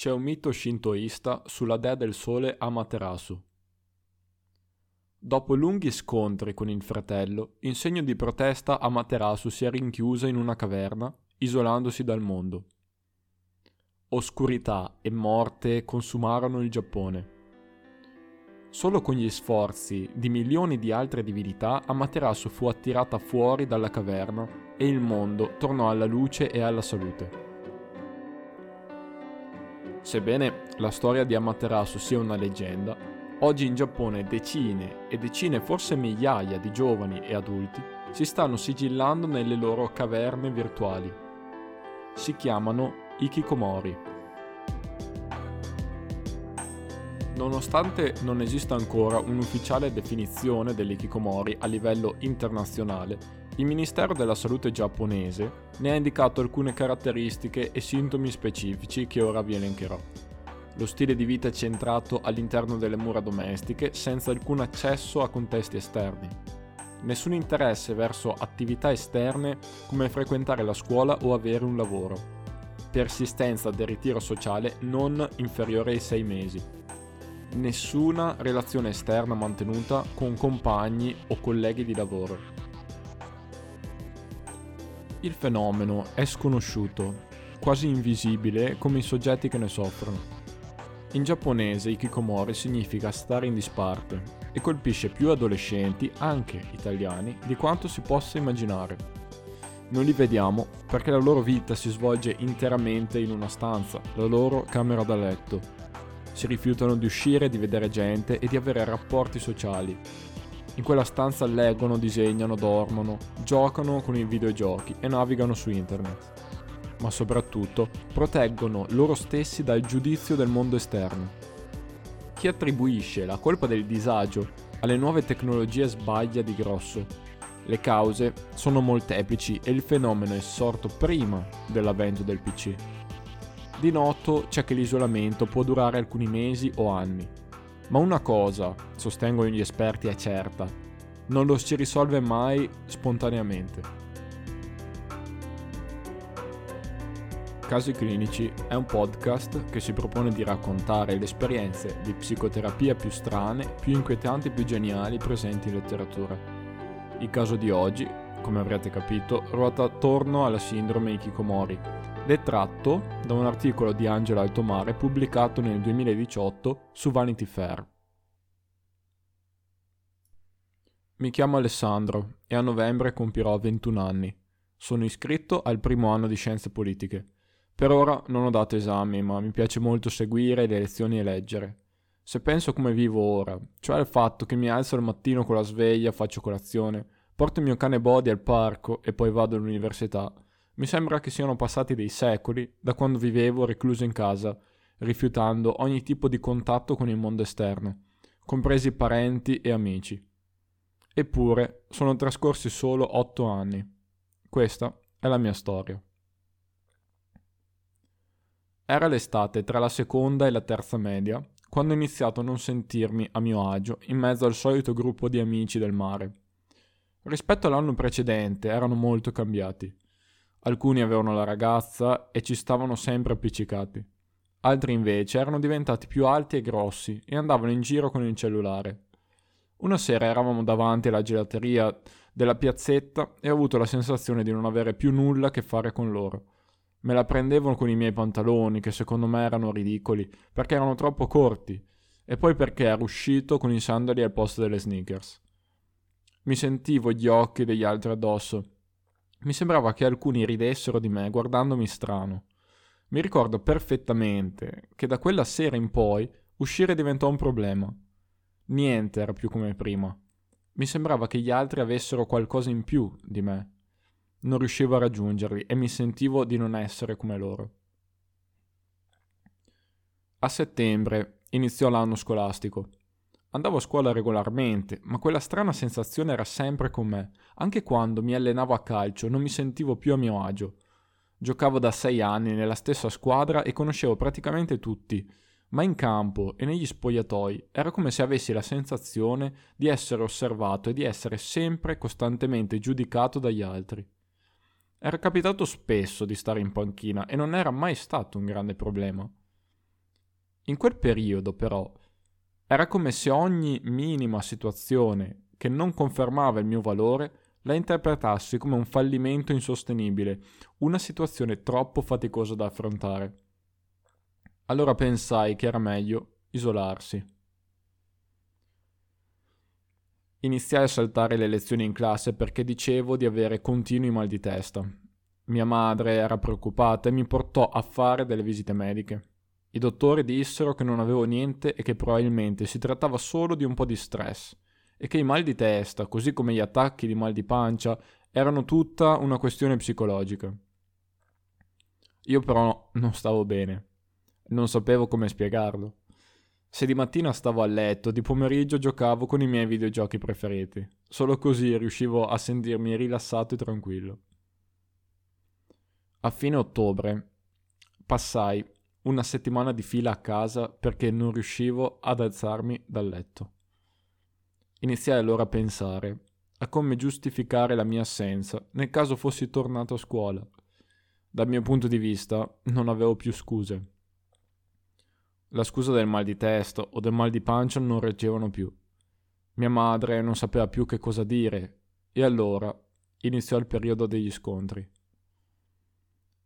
C'è un mito shintoista sulla dea del sole Amaterasu. Dopo lunghi scontri con il fratello, in segno di protesta Amaterasu si è rinchiusa in una caverna, isolandosi dal mondo. Oscurità e morte consumarono il Giappone. Solo con gli sforzi di milioni di altre divinità Amaterasu fu attirata fuori dalla caverna e il mondo tornò alla luce e alla salute. Sebbene la storia di Amaterasu sia una leggenda, oggi in Giappone decine e decine, forse migliaia di giovani e adulti si stanno sigillando nelle loro caverne virtuali. Si chiamano Ikikomori. Nonostante non esista ancora un'ufficiale definizione dell'Ikikomori a livello internazionale, il Ministero della Salute giapponese ne ha indicato alcune caratteristiche e sintomi specifici che ora vi elencherò. Lo stile di vita è centrato all'interno delle mura domestiche senza alcun accesso a contesti esterni. Nessun interesse verso attività esterne come frequentare la scuola o avere un lavoro. Persistenza del ritiro sociale non inferiore ai 6 mesi. Nessuna relazione esterna mantenuta con compagni o colleghi di lavoro il fenomeno è sconosciuto, quasi invisibile come i soggetti che ne soffrono. In giapponese ikikomori significa stare in disparte e colpisce più adolescenti, anche italiani, di quanto si possa immaginare. Non li vediamo perché la loro vita si svolge interamente in una stanza, la loro camera da letto. Si rifiutano di uscire, di vedere gente e di avere rapporti sociali, in quella stanza leggono, disegnano, dormono, giocano con i videogiochi e navigano su internet. Ma soprattutto proteggono loro stessi dal giudizio del mondo esterno. Chi attribuisce la colpa del disagio alle nuove tecnologie sbaglia di grosso. Le cause sono molteplici e il fenomeno è sorto prima dell'avvento del PC. Di noto c'è che l'isolamento può durare alcuni mesi o anni ma una cosa, sostengono gli esperti, è certa, non lo si risolve mai spontaneamente. Casi Clinici è un podcast che si propone di raccontare le esperienze di psicoterapia più strane, più inquietanti e più geniali presenti in letteratura. Il caso di oggi, come avrete capito, ruota attorno alla sindrome Ikikomori, ed è tratto da un articolo di Angela Altomare pubblicato nel 2018 su Vanity Fair. Mi chiamo Alessandro e a novembre compirò 21 anni. Sono iscritto al primo anno di scienze politiche. Per ora non ho dato esami, ma mi piace molto seguire le lezioni e leggere. Se penso come vivo ora, cioè al fatto che mi alzo al mattino con la sveglia, faccio colazione, porto il mio cane Body al parco e poi vado all'università, mi sembra che siano passati dei secoli da quando vivevo recluso in casa, rifiutando ogni tipo di contatto con il mondo esterno, compresi parenti e amici. Eppure sono trascorsi solo otto anni. Questa è la mia storia. Era l'estate tra la seconda e la terza media, quando ho iniziato a non sentirmi a mio agio in mezzo al solito gruppo di amici del mare. Rispetto all'anno precedente erano molto cambiati. Alcuni avevano la ragazza e ci stavano sempre appiccicati. Altri invece erano diventati più alti e grossi e andavano in giro con il cellulare. Una sera eravamo davanti alla gelateria della piazzetta e ho avuto la sensazione di non avere più nulla a che fare con loro. Me la prendevano con i miei pantaloni, che secondo me erano ridicoli, perché erano troppo corti, e poi perché ero uscito con i sandali al posto delle sneakers. Mi sentivo gli occhi degli altri addosso. Mi sembrava che alcuni ridessero di me guardandomi strano. Mi ricordo perfettamente che da quella sera in poi uscire diventò un problema. Niente era più come prima. Mi sembrava che gli altri avessero qualcosa in più di me. Non riuscivo a raggiungerli e mi sentivo di non essere come loro. A settembre iniziò l'anno scolastico. Andavo a scuola regolarmente, ma quella strana sensazione era sempre con me. Anche quando mi allenavo a calcio non mi sentivo più a mio agio. Giocavo da sei anni nella stessa squadra e conoscevo praticamente tutti, ma in campo e negli spogliatoi era come se avessi la sensazione di essere osservato e di essere sempre costantemente giudicato dagli altri. Era capitato spesso di stare in panchina e non era mai stato un grande problema. In quel periodo, però, era come se ogni minima situazione che non confermava il mio valore la interpretassi come un fallimento insostenibile, una situazione troppo faticosa da affrontare. Allora pensai che era meglio isolarsi. Iniziai a saltare le lezioni in classe perché dicevo di avere continui mal di testa. Mia madre era preoccupata e mi portò a fare delle visite mediche. I dottori dissero che non avevo niente e che probabilmente si trattava solo di un po' di stress e che i mal di testa, così come gli attacchi di mal di pancia, erano tutta una questione psicologica. Io però non stavo bene. Non sapevo come spiegarlo. Se di mattina stavo a letto, di pomeriggio giocavo con i miei videogiochi preferiti. Solo così riuscivo a sentirmi rilassato e tranquillo. A fine ottobre passai una settimana di fila a casa perché non riuscivo ad alzarmi dal letto. Iniziai allora a pensare a come giustificare la mia assenza nel caso fossi tornato a scuola. Dal mio punto di vista non avevo più scuse. La scusa del mal di testa o del mal di pancia non reggevano più. Mia madre non sapeva più che cosa dire e allora iniziò il periodo degli scontri.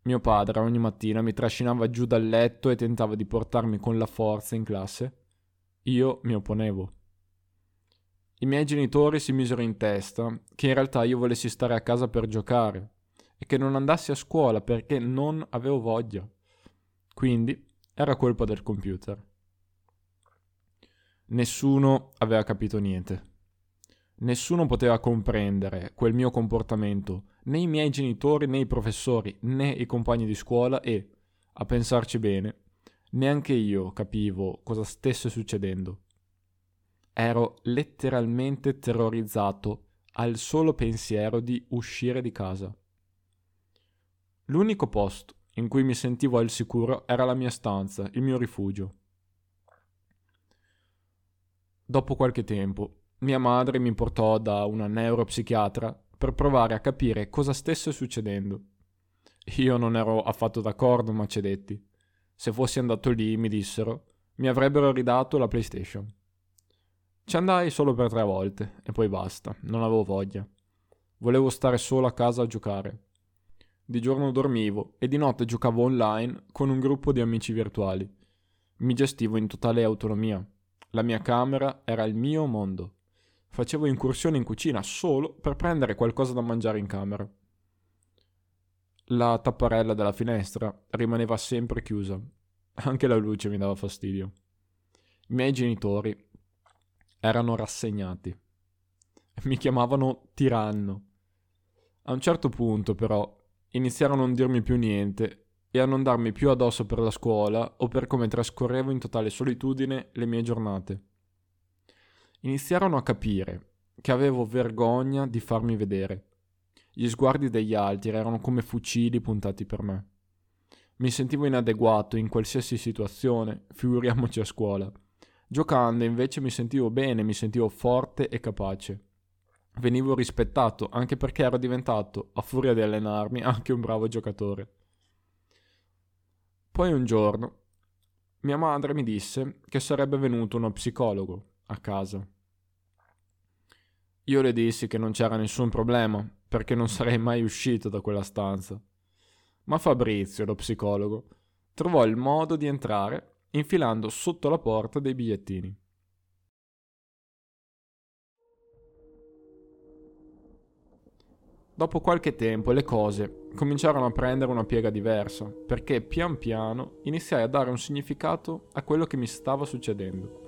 Mio padre ogni mattina mi trascinava giù dal letto e tentava di portarmi con la forza in classe. Io mi opponevo. I miei genitori si misero in testa che in realtà io volessi stare a casa per giocare e che non andassi a scuola perché non avevo voglia. Quindi era colpa del computer. Nessuno aveva capito niente. Nessuno poteva comprendere quel mio comportamento, né i miei genitori, né i professori, né i compagni di scuola e, a pensarci bene, neanche io capivo cosa stesse succedendo. Ero letteralmente terrorizzato al solo pensiero di uscire di casa. L'unico posto in cui mi sentivo al sicuro era la mia stanza, il mio rifugio. Dopo qualche tempo, mia madre mi portò da una neuropsichiatra per provare a capire cosa stesse succedendo. Io non ero affatto d'accordo, ma cedetti. Se fossi andato lì, mi dissero, mi avrebbero ridato la PlayStation. Ci andai solo per tre volte e poi basta, non avevo voglia. Volevo stare solo a casa a giocare. Di giorno dormivo e di notte giocavo online con un gruppo di amici virtuali. Mi gestivo in totale autonomia. La mia camera era il mio mondo. Facevo incursioni in cucina solo per prendere qualcosa da mangiare in camera. La tapparella della finestra rimaneva sempre chiusa. Anche la luce mi dava fastidio. I miei genitori erano rassegnati. Mi chiamavano tiranno. A un certo punto, però, iniziarono a non dirmi più niente e a non darmi più addosso per la scuola o per come trascorrevo in totale solitudine le mie giornate. Iniziarono a capire che avevo vergogna di farmi vedere. Gli sguardi degli altri erano come fucili puntati per me. Mi sentivo inadeguato in qualsiasi situazione, figuriamoci a scuola. Giocando invece mi sentivo bene, mi sentivo forte e capace. Venivo rispettato anche perché ero diventato, a furia di allenarmi, anche un bravo giocatore. Poi un giorno mia madre mi disse che sarebbe venuto uno psicologo a casa. Io le dissi che non c'era nessun problema, perché non sarei mai uscito da quella stanza. Ma Fabrizio, lo psicologo, trovò il modo di entrare infilando sotto la porta dei bigliettini. Dopo qualche tempo le cose cominciarono a prendere una piega diversa, perché pian piano iniziai a dare un significato a quello che mi stava succedendo.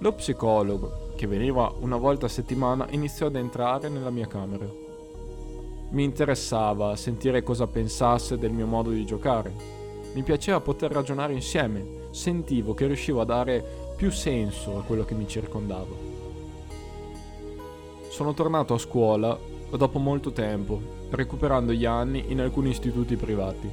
Lo psicologo, che veniva una volta a settimana, iniziò ad entrare nella mia camera. Mi interessava sentire cosa pensasse del mio modo di giocare, mi piaceva poter ragionare insieme, sentivo che riuscivo a dare più senso a quello che mi circondava. Sono tornato a scuola dopo molto tempo, recuperando gli anni in alcuni istituti privati.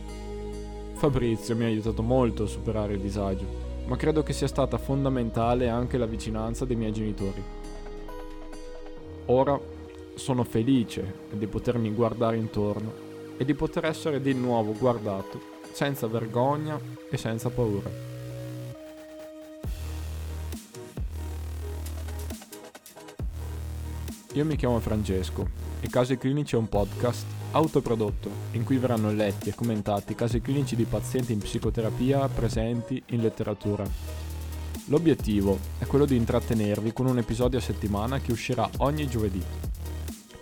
Fabrizio mi ha aiutato molto a superare il disagio, ma credo che sia stata fondamentale anche la vicinanza dei miei genitori. Ora sono felice di potermi guardare intorno e di poter essere di nuovo guardato senza vergogna e senza paura. Io mi chiamo Francesco e Casi Clinici è un podcast autoprodotto in cui verranno letti e commentati casi clinici di pazienti in psicoterapia presenti in letteratura. L'obiettivo è quello di intrattenervi con un episodio a settimana che uscirà ogni giovedì.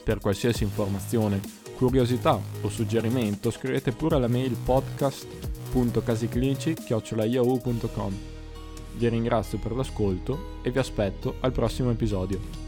Per qualsiasi informazione, curiosità o suggerimento scrivete pure alla mail podcast.casiclinici.yahoo.com. Vi ringrazio per l'ascolto e vi aspetto al prossimo episodio.